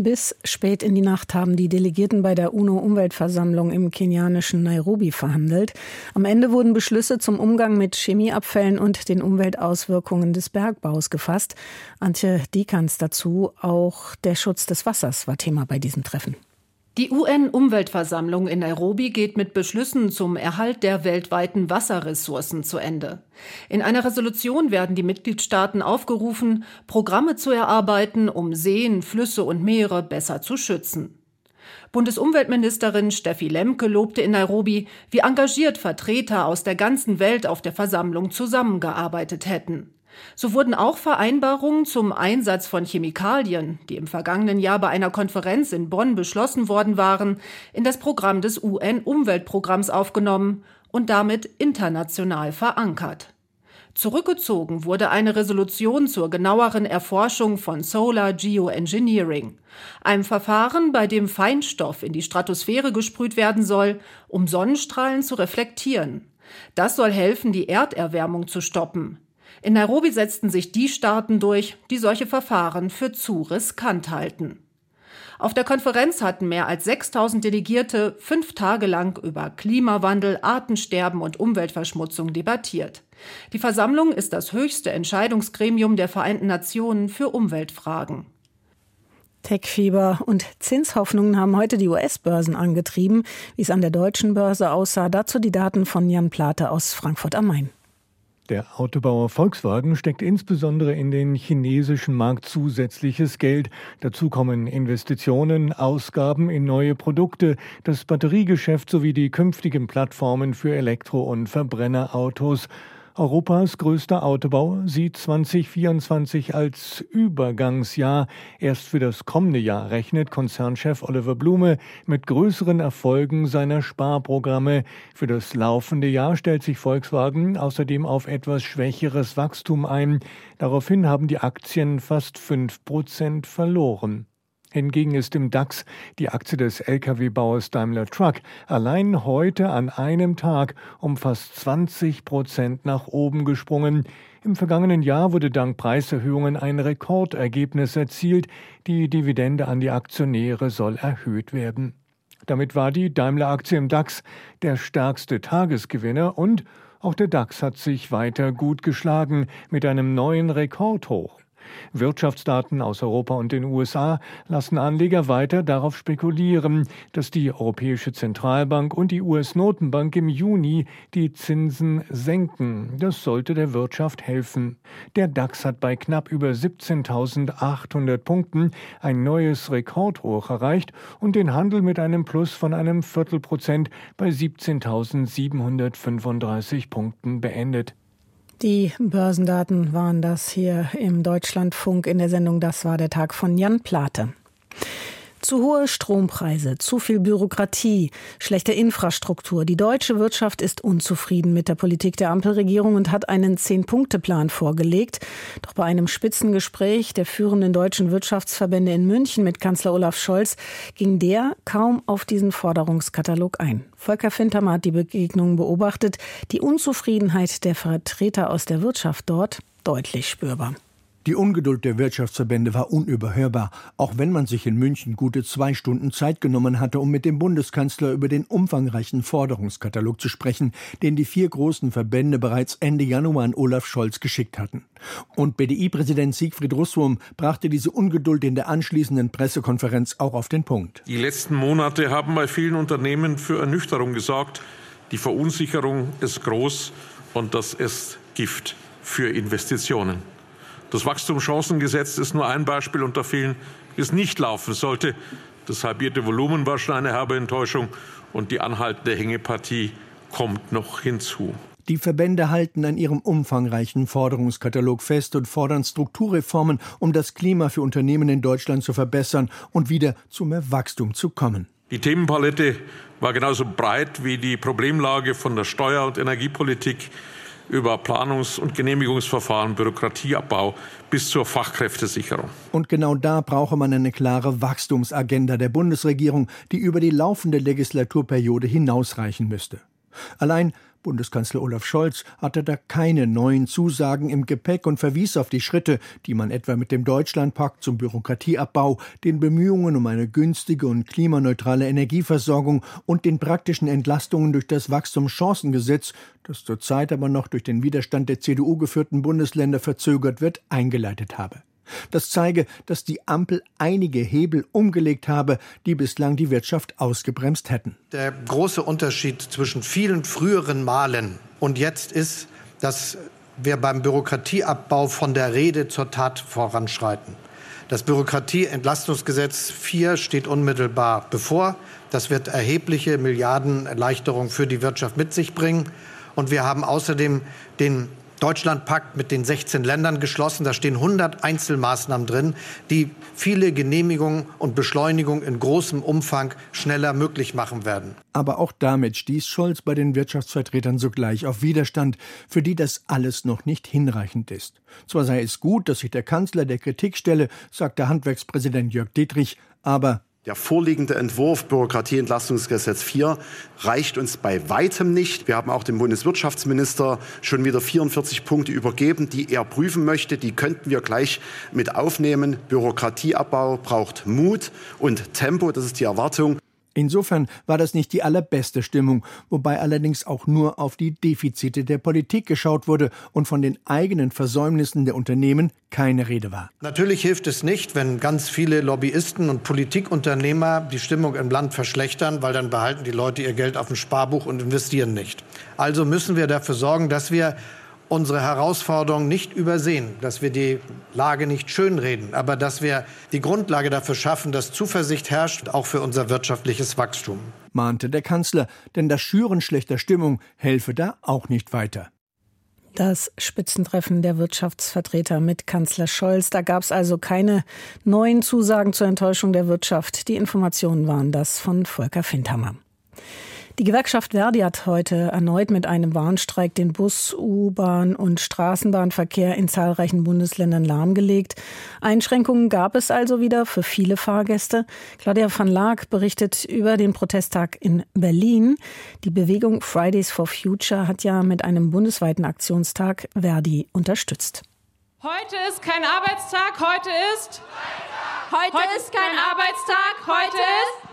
Bis spät in die Nacht haben die Delegierten bei der UNO-Umweltversammlung im kenianischen Nairobi verhandelt. Am Ende wurden Beschlüsse zum Umgang mit Chemieabfällen und den Umweltauswirkungen des Bergbaus gefasst. Antje Dikans dazu. Auch der Schutz des Wassers war Thema bei diesem Treffen.
Die UN-Umweltversammlung in Nairobi geht mit Beschlüssen zum Erhalt der weltweiten Wasserressourcen zu Ende. In einer Resolution werden die Mitgliedstaaten aufgerufen, Programme zu erarbeiten, um Seen, Flüsse und Meere besser zu schützen. Bundesumweltministerin Steffi Lemke lobte in Nairobi, wie engagiert Vertreter aus der ganzen Welt auf der Versammlung zusammengearbeitet hätten. So wurden auch Vereinbarungen zum Einsatz von Chemikalien, die im vergangenen Jahr bei einer Konferenz in Bonn beschlossen worden waren, in das Programm des UN-Umweltprogramms aufgenommen und damit international verankert. Zurückgezogen wurde eine Resolution zur genaueren Erforschung von Solar Geoengineering, einem Verfahren, bei dem Feinstoff in die Stratosphäre gesprüht werden soll, um Sonnenstrahlen zu reflektieren. Das soll helfen, die Erderwärmung zu stoppen. In Nairobi setzten sich die Staaten durch, die solche Verfahren für zu riskant halten. Auf der Konferenz hatten mehr als 6000 Delegierte fünf Tage lang über Klimawandel, Artensterben und Umweltverschmutzung debattiert. Die Versammlung ist das höchste Entscheidungsgremium der Vereinten Nationen für Umweltfragen.
Tech-Fieber und Zinshoffnungen haben heute die US-Börsen angetrieben. Wie es an der deutschen Börse aussah, dazu die Daten von Jan Plate aus Frankfurt am Main.
Der Autobauer Volkswagen steckt insbesondere in den chinesischen Markt zusätzliches Geld. Dazu kommen Investitionen, Ausgaben in neue Produkte, das Batteriegeschäft sowie die künftigen Plattformen für Elektro- und Verbrennerautos. Europas größter Autobau sieht 2024 als Übergangsjahr. Erst für das kommende Jahr rechnet Konzernchef Oliver Blume mit größeren Erfolgen seiner Sparprogramme. Für das laufende Jahr stellt sich Volkswagen außerdem auf etwas schwächeres Wachstum ein. Daraufhin haben die Aktien fast fünf Prozent verloren. Hingegen ist im DAX die Aktie des Lkw-Bauers Daimler Truck allein heute an einem Tag um fast 20 Prozent nach oben gesprungen. Im vergangenen Jahr wurde dank Preiserhöhungen ein Rekordergebnis erzielt. Die Dividende an die Aktionäre soll erhöht werden. Damit war die Daimler-Aktie im DAX der stärkste Tagesgewinner und auch der DAX hat sich weiter gut geschlagen mit einem neuen Rekordhoch. Wirtschaftsdaten aus Europa und den USA lassen Anleger weiter darauf spekulieren, dass die Europäische Zentralbank und die US-Notenbank im Juni die Zinsen senken. Das sollte der Wirtschaft helfen. Der DAX hat bei knapp über 17.800 Punkten ein neues Rekordhoch erreicht und den Handel mit einem Plus von einem Viertelprozent bei 17.735 Punkten beendet.
Die Börsendaten waren das hier im Deutschlandfunk in der Sendung Das war der Tag von Jan Plate. Zu hohe Strompreise, zu viel Bürokratie, schlechte Infrastruktur. Die deutsche Wirtschaft ist unzufrieden mit der Politik der Ampelregierung und hat einen Zehn-Punkte-Plan vorgelegt. Doch bei einem Spitzengespräch der führenden deutschen Wirtschaftsverbände in München mit Kanzler Olaf Scholz ging der kaum auf diesen Forderungskatalog ein. Volker Fintermer hat die Begegnung beobachtet. Die Unzufriedenheit der Vertreter aus der Wirtschaft dort deutlich spürbar.
Die Ungeduld der Wirtschaftsverbände war unüberhörbar, auch wenn man sich in München gute zwei Stunden Zeit genommen hatte, um mit dem Bundeskanzler über den umfangreichen Forderungskatalog zu sprechen, den die vier großen Verbände bereits Ende Januar an Olaf Scholz geschickt hatten. Und BDI-Präsident Siegfried Russwurm brachte diese Ungeduld in der anschließenden Pressekonferenz auch auf den Punkt.
Die letzten Monate haben bei vielen Unternehmen für Ernüchterung gesorgt. Die Verunsicherung ist groß und das ist Gift für Investitionen. Das Wachstumschancengesetz ist nur ein Beispiel unter vielen, wie es nicht laufen sollte. Das halbierte Volumen war schon eine herbe Enttäuschung und die anhaltende Hängepartie kommt noch hinzu.
Die Verbände halten an ihrem umfangreichen Forderungskatalog fest und fordern Strukturreformen, um das Klima für Unternehmen in Deutschland zu verbessern und wieder zu mehr Wachstum zu kommen.
Die Themenpalette war genauso breit wie die Problemlage von der Steuer- und Energiepolitik über Planungs- und Genehmigungsverfahren, Bürokratieabbau bis zur Fachkräftesicherung.
Und genau da brauche man eine klare Wachstumsagenda der Bundesregierung, die über die laufende Legislaturperiode hinausreichen müsste. Allein Bundeskanzler Olaf Scholz hatte da keine neuen Zusagen im Gepäck und verwies auf die Schritte, die man etwa mit dem Deutschlandpakt zum Bürokratieabbau, den Bemühungen um eine günstige und klimaneutrale Energieversorgung und den praktischen Entlastungen durch das Wachstumschancengesetz, das zurzeit aber noch durch den Widerstand der CDU geführten Bundesländer verzögert wird, eingeleitet habe. Das zeige, dass die Ampel einige Hebel umgelegt habe, die bislang die Wirtschaft ausgebremst hätten.
Der große Unterschied zwischen vielen früheren Malen und jetzt ist, dass wir beim Bürokratieabbau von der Rede zur Tat voranschreiten. Das Bürokratieentlastungsgesetz 4 steht unmittelbar bevor. Das wird erhebliche Milliardenerleichterungen für die Wirtschaft mit sich bringen. Und wir haben außerdem den Deutschlandpakt mit den 16 Ländern geschlossen. Da stehen 100 Einzelmaßnahmen drin, die viele Genehmigungen und Beschleunigungen in großem Umfang schneller möglich machen werden.
Aber auch damit stieß Scholz bei den Wirtschaftsvertretern sogleich auf Widerstand, für die das alles noch nicht hinreichend ist. Zwar sei es gut, dass sich der Kanzler der Kritik stelle, sagte Handwerkspräsident Jörg Dietrich, aber
der vorliegende Entwurf Bürokratieentlastungsgesetz 4 reicht uns bei weitem nicht. Wir haben auch dem Bundeswirtschaftsminister schon wieder 44 Punkte übergeben, die er prüfen möchte. Die könnten wir gleich mit aufnehmen. Bürokratieabbau braucht Mut und Tempo, das ist die Erwartung.
Insofern war das nicht die allerbeste Stimmung, wobei allerdings auch nur auf die Defizite der Politik geschaut wurde und von den eigenen Versäumnissen der Unternehmen keine Rede war.
Natürlich hilft es nicht, wenn ganz viele Lobbyisten und Politikunternehmer die Stimmung im Land verschlechtern, weil dann behalten die Leute ihr Geld auf dem Sparbuch und investieren nicht. Also müssen wir dafür sorgen, dass wir unsere Herausforderungen nicht übersehen, dass wir die Lage nicht schönreden, aber dass wir die Grundlage dafür schaffen, dass Zuversicht herrscht, auch für unser wirtschaftliches Wachstum.
Mahnte der Kanzler, denn das Schüren schlechter Stimmung helfe da auch nicht weiter.
Das Spitzentreffen der Wirtschaftsvertreter mit Kanzler Scholz. Da gab es also keine neuen Zusagen zur Enttäuschung der Wirtschaft. Die Informationen waren das von Volker Findhammer. Die Gewerkschaft Verdi hat heute erneut mit einem Warnstreik den Bus-, U-Bahn- und Straßenbahnverkehr in zahlreichen Bundesländern lahmgelegt. Einschränkungen gab es also wieder für viele Fahrgäste. Claudia van Laak berichtet über den Protesttag in Berlin. Die Bewegung Fridays for Future hat ja mit einem bundesweiten Aktionstag Verdi unterstützt.
Heute ist kein Arbeitstag, heute ist. Heute, heute ist kein Arbeitstag, heute ist.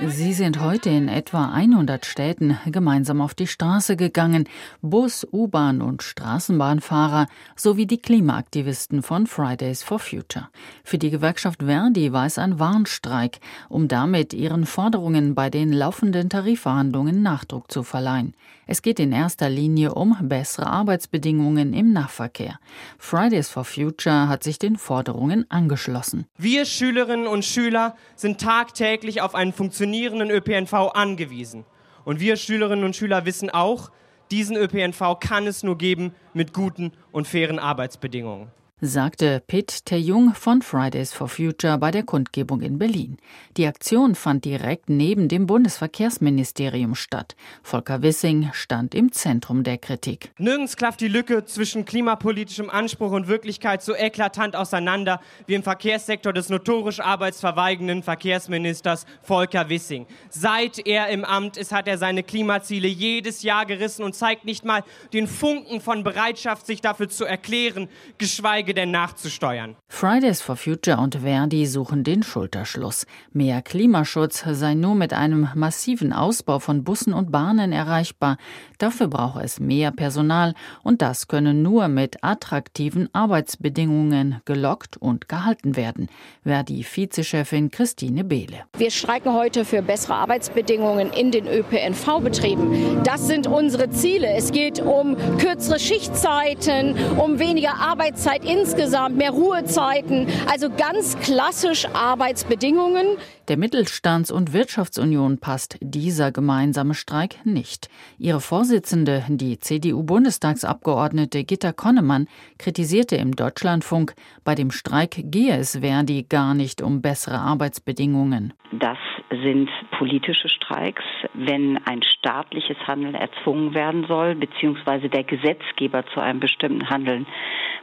Sie sind heute in etwa 100 Städten gemeinsam auf die Straße gegangen. Bus-, U-Bahn- und Straßenbahnfahrer sowie die Klimaaktivisten von Fridays for Future. Für die Gewerkschaft Verdi war es ein Warnstreik, um damit ihren Forderungen bei den laufenden Tarifverhandlungen Nachdruck zu verleihen. Es geht in erster Linie um bessere Arbeitsbedingungen im Nahverkehr. Fridays for Future hat sich den Forderungen angeschlossen.
Wir Schülerinnen und Schüler sind tagtäglich auf einen funktionierenden ÖPNV angewiesen. Und wir Schülerinnen und Schüler wissen auch, diesen ÖPNV kann es nur geben mit guten und fairen Arbeitsbedingungen
sagte Pitt Terjung von Fridays for Future bei der Kundgebung in Berlin. Die Aktion fand direkt neben dem Bundesverkehrsministerium statt. Volker Wissing stand im Zentrum der Kritik.
Nirgends klafft die Lücke zwischen klimapolitischem Anspruch und Wirklichkeit so eklatant auseinander wie im Verkehrssektor des notorisch arbeitsverweigenden Verkehrsministers Volker Wissing. Seit er im Amt ist, hat er seine Klimaziele jedes Jahr gerissen und zeigt nicht mal den Funken von Bereitschaft, sich dafür zu erklären, geschweige denn nachzusteuern.
Fridays for Future und Verdi suchen den Schulterschluss. Mehr Klimaschutz sei nur mit einem massiven Ausbau von Bussen und Bahnen erreichbar. Dafür brauche es mehr Personal und das könne nur mit attraktiven Arbeitsbedingungen gelockt und gehalten werden. Verdi-Vizechefin Christine Behle.
Wir streiken heute für bessere Arbeitsbedingungen in den ÖPNV-Betrieben. Das sind unsere Ziele. Es geht um kürzere Schichtzeiten, um weniger Arbeitszeit in insgesamt mehr Ruhezeiten, also ganz klassisch Arbeitsbedingungen.
Der Mittelstands- und Wirtschaftsunion passt dieser gemeinsame Streik nicht. Ihre Vorsitzende, die CDU-Bundestagsabgeordnete Gitta Konnemann, kritisierte im Deutschlandfunk, bei dem Streik gehe es Verdi gar nicht um bessere Arbeitsbedingungen.
Das sind politische Streiks, wenn ein staatliches Handeln erzwungen werden soll, beziehungsweise der Gesetzgeber zu einem bestimmten Handeln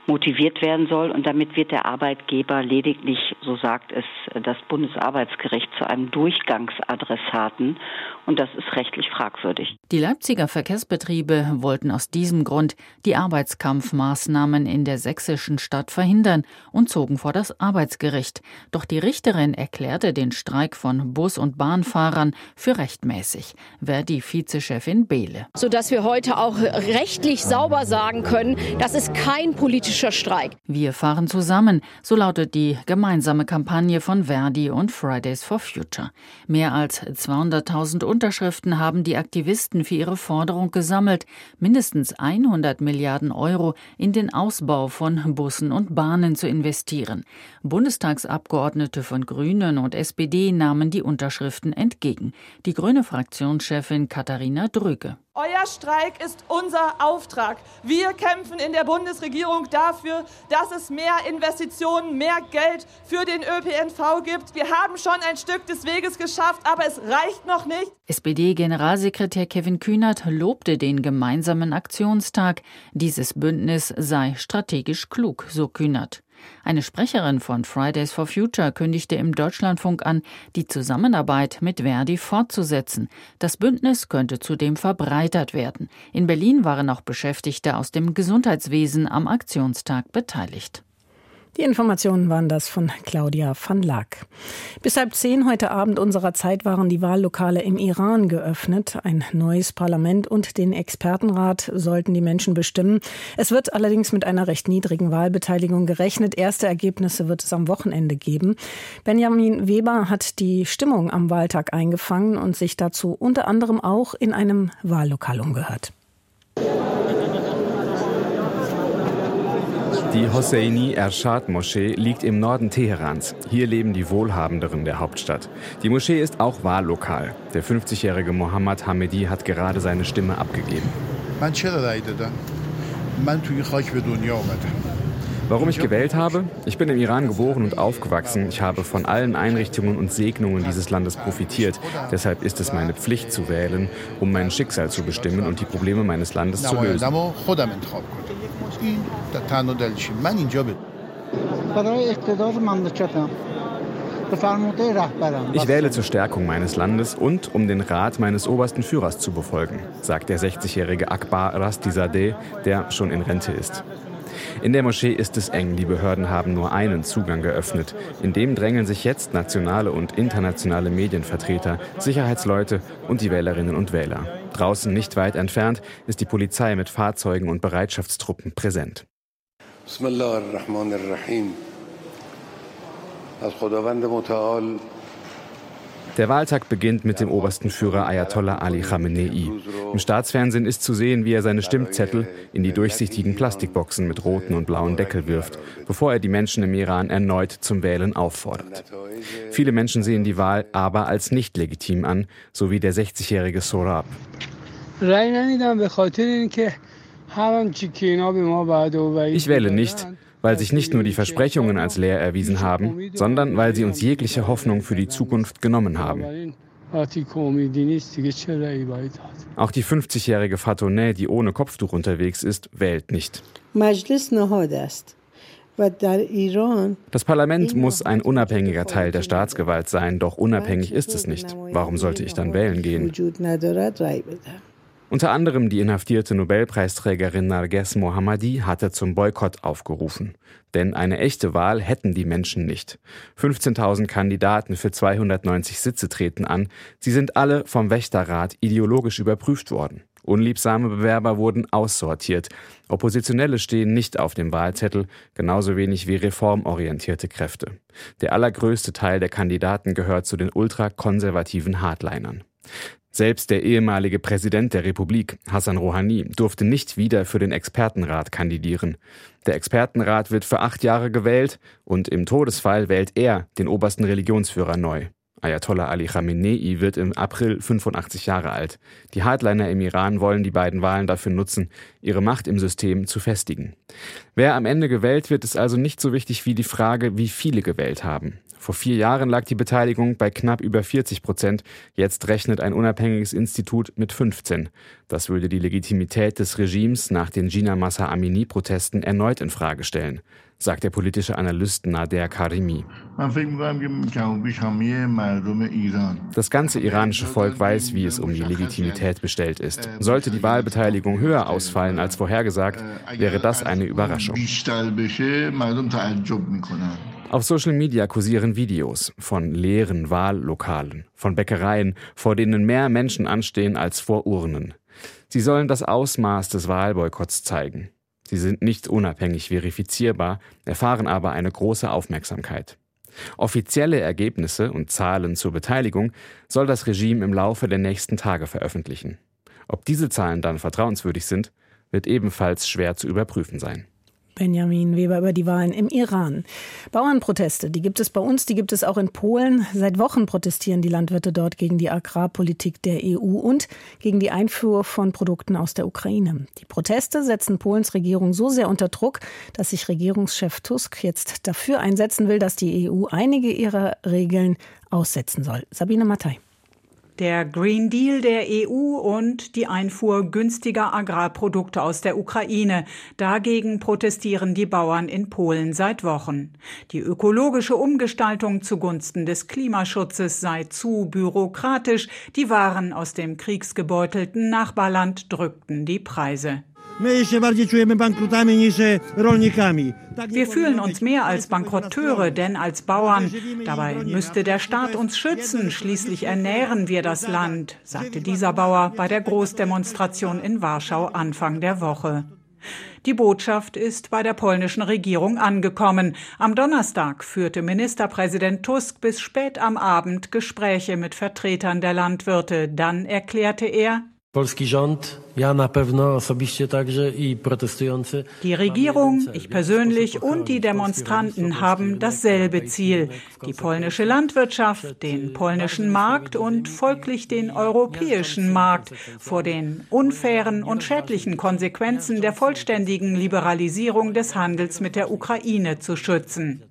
motiviert werden soll. Und damit wird der Arbeitgeber lediglich, so sagt es das Bundesarbeitsgericht, zu einem Durchgangsadressaten. Und das ist rechtlich fragwürdig.
Die Leipziger Verkehrsbetriebe wollten aus diesem Grund die Arbeitskampfmaßnahmen in der sächsischen Stadt verhindern und zogen vor das Arbeitsgericht. Doch die Richterin erklärte den Streik von Bus- und Bahnfahrern für rechtmäßig. Verdi-Vizechefin Behle.
Sodass wir heute auch rechtlich sauber sagen können, das ist kein politischer Streik.
Wir fahren zusammen, so lautet die gemeinsame Kampagne von Verdi und Fridays for Future. Mehr als 200.000 Unterschriften haben die Aktivisten für ihre Forderung gesammelt, mindestens 100 Milliarden Euro in den Ausbau von Bussen und Bahnen zu investieren. Bundestagsabgeordnete von Grünen und SPD nahmen die Unterschriften entgegen. Die grüne Fraktionschefin Katharina Drüge.
Euer Streik ist unser Auftrag. Wir kämpfen in der Bundesregierung dafür, dass es mehr Investitionen, mehr Geld für den ÖPNV gibt. Wir haben schon ein Stück des Weges geschafft, aber es reicht noch nicht.
SPD-Generalsekretär Kevin Kühnert lobte den gemeinsamen Aktionstag. Dieses Bündnis sei strategisch klug, so Kühnert. Eine Sprecherin von Fridays for Future kündigte im Deutschlandfunk an, die Zusammenarbeit mit Verdi fortzusetzen. Das Bündnis könnte zudem verbreitert werden. In Berlin waren auch Beschäftigte aus dem Gesundheitswesen am Aktionstag beteiligt.
Die Informationen waren das von Claudia van Lack. Bis halb zehn heute Abend unserer Zeit waren die Wahllokale im Iran geöffnet. Ein neues Parlament und den Expertenrat sollten die Menschen bestimmen. Es wird allerdings mit einer recht niedrigen Wahlbeteiligung gerechnet. Erste Ergebnisse wird es am Wochenende geben. Benjamin Weber hat die Stimmung am Wahltag eingefangen und sich dazu unter anderem auch in einem Wahllokal umgehört.
Die Hosseini Ershad Moschee liegt im Norden Teherans. Hier leben die Wohlhabenderen der Hauptstadt. Die Moschee ist auch Wahllokal. Der 50-jährige Mohammad Hamedi hat gerade seine Stimme abgegeben. Warum ich gewählt habe? Ich bin im Iran geboren und aufgewachsen. Ich habe von allen Einrichtungen und Segnungen dieses Landes profitiert. Deshalb ist es meine Pflicht zu wählen, um mein Schicksal zu bestimmen und die Probleme meines Landes zu lösen. Ich wähle zur Stärkung meines Landes und um den Rat meines obersten Führers zu befolgen, sagt der 60-jährige Akbar Rastizadeh, der schon in Rente ist. In der Moschee ist es eng, die Behörden haben nur einen Zugang geöffnet. In dem drängeln sich jetzt nationale und internationale Medienvertreter, Sicherheitsleute und die Wählerinnen und Wähler. Draußen nicht weit entfernt ist die Polizei mit Fahrzeugen und Bereitschaftstruppen präsent. Bismillahirrahmanirrahim. Der Wahltag beginnt mit dem obersten Führer Ayatollah Ali Khamenei. Im Staatsfernsehen ist zu sehen, wie er seine Stimmzettel in die durchsichtigen Plastikboxen mit roten und blauen Deckel wirft, bevor er die Menschen im Iran erneut zum Wählen auffordert. Viele Menschen sehen die Wahl aber als nicht legitim an, so wie der 60-jährige Sorab. Ich wähle nicht, weil sich nicht nur die Versprechungen als leer erwiesen haben, sondern weil sie uns jegliche Hoffnung für die Zukunft genommen haben. Auch die 50-jährige Fatoneh, die ohne Kopftuch unterwegs ist, wählt nicht. Das Parlament muss ein unabhängiger Teil der Staatsgewalt sein, doch unabhängig ist es nicht. Warum sollte ich dann wählen gehen? Unter anderem die inhaftierte Nobelpreisträgerin Narges Mohammadi hatte zum Boykott aufgerufen. Denn eine echte Wahl hätten die Menschen nicht. 15.000 Kandidaten für 290 Sitze treten an. Sie sind alle vom Wächterrat ideologisch überprüft worden. Unliebsame Bewerber wurden aussortiert. Oppositionelle stehen nicht auf dem Wahlzettel, genauso wenig wie reformorientierte Kräfte. Der allergrößte Teil der Kandidaten gehört zu den ultrakonservativen Hardlinern. Selbst der ehemalige Präsident der Republik, Hassan Rouhani, durfte nicht wieder für den Expertenrat kandidieren. Der Expertenrat wird für acht Jahre gewählt und im Todesfall wählt er den obersten Religionsführer neu. Ayatollah Ali Khamenei wird im April 85 Jahre alt. Die Hardliner im Iran wollen die beiden Wahlen dafür nutzen, ihre Macht im System zu festigen. Wer am Ende gewählt wird, ist also nicht so wichtig wie die Frage, wie viele gewählt haben. Vor vier Jahren lag die Beteiligung bei knapp über 40 Prozent. Jetzt rechnet ein unabhängiges Institut mit 15. Das würde die Legitimität des Regimes nach den Gina Massa Amini-Protesten erneut in Frage stellen sagt der politische Analyst Nader Karimi. Das ganze iranische Volk weiß, wie es um die Legitimität bestellt ist. Sollte die Wahlbeteiligung höher ausfallen als vorhergesagt, wäre das eine Überraschung. Auf Social Media kursieren Videos von leeren Wahllokalen, von Bäckereien, vor denen mehr Menschen anstehen als vor Urnen. Sie sollen das Ausmaß des Wahlboykotts zeigen. Sie sind nicht unabhängig verifizierbar, erfahren aber eine große Aufmerksamkeit. Offizielle Ergebnisse und Zahlen zur Beteiligung soll das Regime im Laufe der nächsten Tage veröffentlichen. Ob diese Zahlen dann vertrauenswürdig sind, wird ebenfalls schwer zu überprüfen sein.
Benjamin Weber über die Wahlen im Iran. Bauernproteste, die gibt es bei uns, die gibt es auch in Polen. Seit Wochen protestieren die Landwirte dort gegen die Agrarpolitik der EU und gegen die Einfuhr von Produkten aus der Ukraine. Die Proteste setzen Polens Regierung so sehr unter Druck, dass sich Regierungschef Tusk jetzt dafür einsetzen will, dass die EU einige ihrer Regeln aussetzen soll. Sabine Mattei.
Der Green Deal der EU und die Einfuhr günstiger Agrarprodukte aus der Ukraine. Dagegen protestieren die Bauern in Polen seit Wochen. Die ökologische Umgestaltung zugunsten des Klimaschutzes sei zu bürokratisch. Die Waren aus dem kriegsgebeutelten Nachbarland drückten die Preise. Wir fühlen uns mehr als Bankrotteure, denn als Bauern. Dabei müsste der Staat uns schützen. Schließlich ernähren wir das Land, sagte dieser Bauer bei der Großdemonstration in Warschau Anfang der Woche. Die Botschaft ist bei der polnischen Regierung angekommen. Am Donnerstag führte Ministerpräsident Tusk bis spät am Abend Gespräche mit Vertretern der Landwirte. Dann erklärte er, die Regierung, ich persönlich und die Demonstranten haben dasselbe Ziel, die polnische Landwirtschaft, den polnischen Markt und folglich den europäischen Markt vor den unfairen und schädlichen Konsequenzen der vollständigen Liberalisierung des Handels mit der Ukraine zu schützen.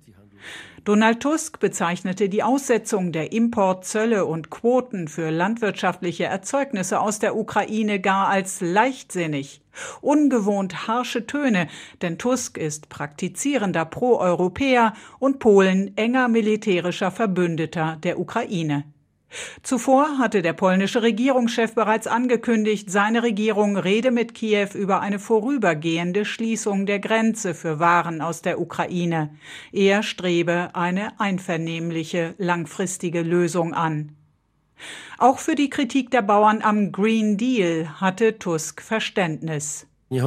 Donald Tusk bezeichnete die Aussetzung der Importzölle und Quoten für landwirtschaftliche Erzeugnisse aus der Ukraine gar als leichtsinnig. Ungewohnt harsche Töne, denn Tusk ist praktizierender Pro-Europäer und Polen enger militärischer Verbündeter der Ukraine. Zuvor hatte der polnische Regierungschef bereits angekündigt, seine Regierung rede mit Kiew über eine vorübergehende Schließung der Grenze für Waren aus der Ukraine. Er strebe eine einvernehmliche, langfristige Lösung an. Auch für die Kritik der Bauern am Green Deal hatte Tusk Verständnis. Es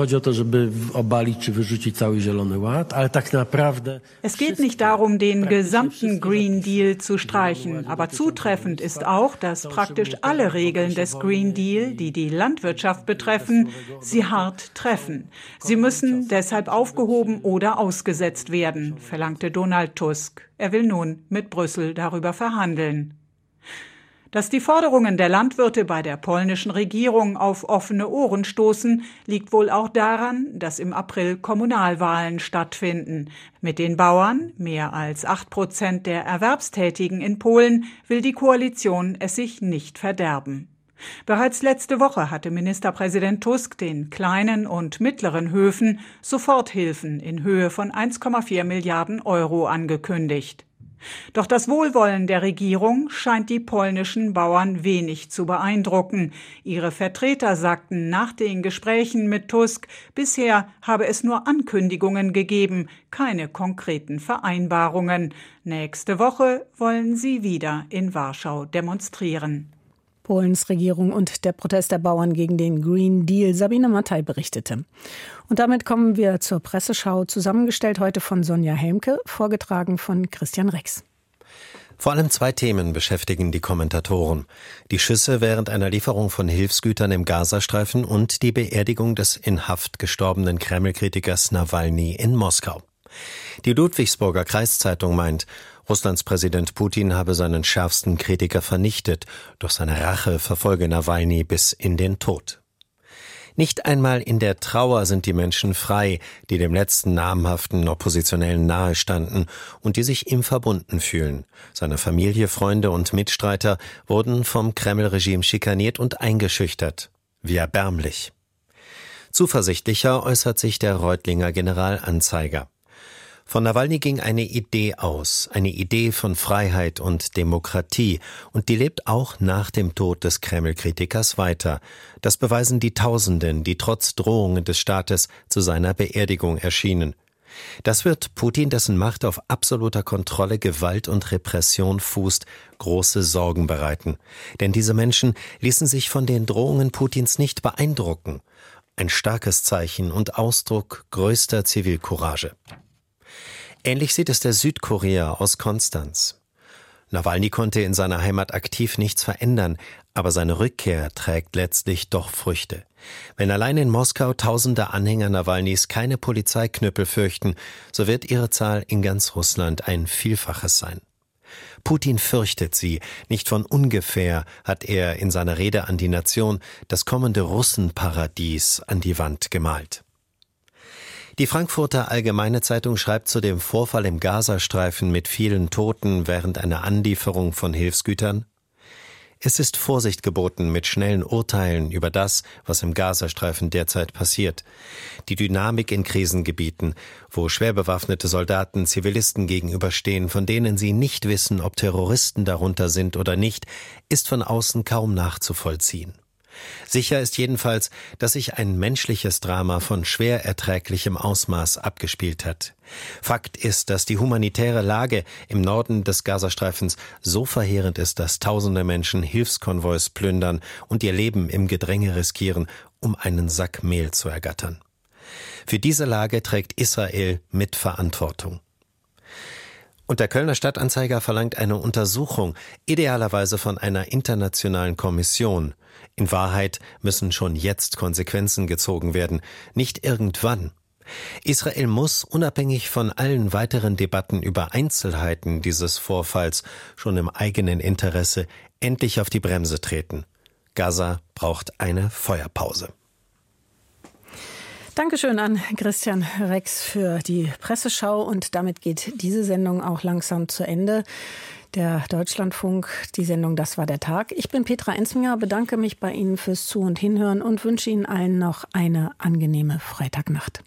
geht nicht darum, den gesamten Green Deal zu streichen, aber zutreffend ist auch, dass praktisch alle Regeln des Green Deal, die die Landwirtschaft betreffen, sie hart treffen. Sie müssen deshalb aufgehoben oder ausgesetzt werden, verlangte Donald Tusk. Er will nun mit Brüssel darüber verhandeln. Dass die Forderungen der Landwirte bei der polnischen Regierung auf offene Ohren stoßen, liegt wohl auch daran, dass im April Kommunalwahlen stattfinden. Mit den Bauern, mehr als acht Prozent der Erwerbstätigen in Polen, will die Koalition es sich nicht verderben. Bereits letzte Woche hatte Ministerpräsident Tusk den kleinen und mittleren Höfen Soforthilfen in Höhe von 1,4 Milliarden Euro angekündigt. Doch das Wohlwollen der Regierung scheint die polnischen Bauern wenig zu beeindrucken. Ihre Vertreter sagten nach den Gesprächen mit Tusk, bisher habe es nur Ankündigungen gegeben, keine konkreten Vereinbarungen. Nächste Woche wollen sie wieder in Warschau demonstrieren.
Polens Regierung und der Protest der Bauern gegen den Green Deal. Sabine Mattei berichtete. Und damit kommen wir zur Presseschau, zusammengestellt heute von Sonja Helmke, vorgetragen von Christian Rex.
Vor allem zwei Themen beschäftigen die Kommentatoren. Die Schüsse während einer Lieferung von Hilfsgütern im Gazastreifen und die Beerdigung des in Haft gestorbenen Kreml-Kritikers Nawalny in Moskau. Die Ludwigsburger Kreiszeitung meint, Russlands Präsident Putin habe seinen schärfsten Kritiker vernichtet, durch seine Rache verfolge Nawalny bis in den Tod. Nicht einmal in der Trauer sind die Menschen frei, die dem letzten namhaften Oppositionellen nahestanden und die sich ihm verbunden fühlen. Seine Familie, Freunde und Mitstreiter wurden vom Kreml-Regime schikaniert und eingeschüchtert. Wie erbärmlich. Zuversichtlicher äußert sich der Reutlinger Generalanzeiger. Von Nawalny ging eine Idee aus, eine Idee von Freiheit und Demokratie, und die lebt auch nach dem Tod des Kreml-Kritikers weiter. Das beweisen die Tausenden, die trotz Drohungen des Staates zu seiner Beerdigung erschienen. Das wird Putin, dessen Macht auf absoluter Kontrolle, Gewalt und Repression fußt, große Sorgen bereiten. Denn diese Menschen ließen sich von den Drohungen Putins nicht beeindrucken. Ein starkes Zeichen und Ausdruck größter Zivilcourage. Ähnlich sieht es der Südkorea aus Konstanz. Nawalny konnte in seiner Heimat aktiv nichts verändern, aber seine Rückkehr trägt letztlich doch Früchte. Wenn allein in Moskau tausende Anhänger Nawalnys keine Polizeiknüppel fürchten, so wird ihre Zahl in ganz Russland ein Vielfaches sein. Putin fürchtet sie. Nicht von ungefähr hat er in seiner Rede an die Nation das kommende Russenparadies an die Wand gemalt. Die Frankfurter Allgemeine Zeitung schreibt zu dem Vorfall im Gazastreifen mit vielen Toten während einer Anlieferung von Hilfsgütern es ist Vorsicht geboten mit schnellen Urteilen über das, was im Gazastreifen derzeit passiert. Die Dynamik in Krisengebieten, wo schwer bewaffnete Soldaten Zivilisten gegenüberstehen, von denen sie nicht wissen, ob Terroristen darunter sind oder nicht, ist von außen kaum nachzuvollziehen. Sicher ist jedenfalls, dass sich ein menschliches Drama von schwer erträglichem Ausmaß abgespielt hat. Fakt ist, dass die humanitäre Lage im Norden des Gazastreifens so verheerend ist, dass tausende Menschen Hilfskonvois plündern und ihr Leben im Gedränge riskieren, um einen Sack Mehl zu ergattern. Für diese Lage trägt Israel mit Verantwortung. Und der Kölner Stadtanzeiger verlangt eine Untersuchung, idealerweise von einer internationalen Kommission. In Wahrheit müssen schon jetzt Konsequenzen gezogen werden, nicht irgendwann. Israel muss, unabhängig von allen weiteren Debatten über Einzelheiten dieses Vorfalls, schon im eigenen Interesse endlich auf die Bremse treten. Gaza braucht eine Feuerpause.
Dankeschön an Christian Rex für die Presseschau und damit geht diese Sendung auch langsam zu Ende. Der Deutschlandfunk, die Sendung Das war der Tag. Ich bin Petra Enzminger, bedanke mich bei Ihnen fürs Zu- und Hinhören und wünsche Ihnen allen noch eine angenehme Freitagnacht.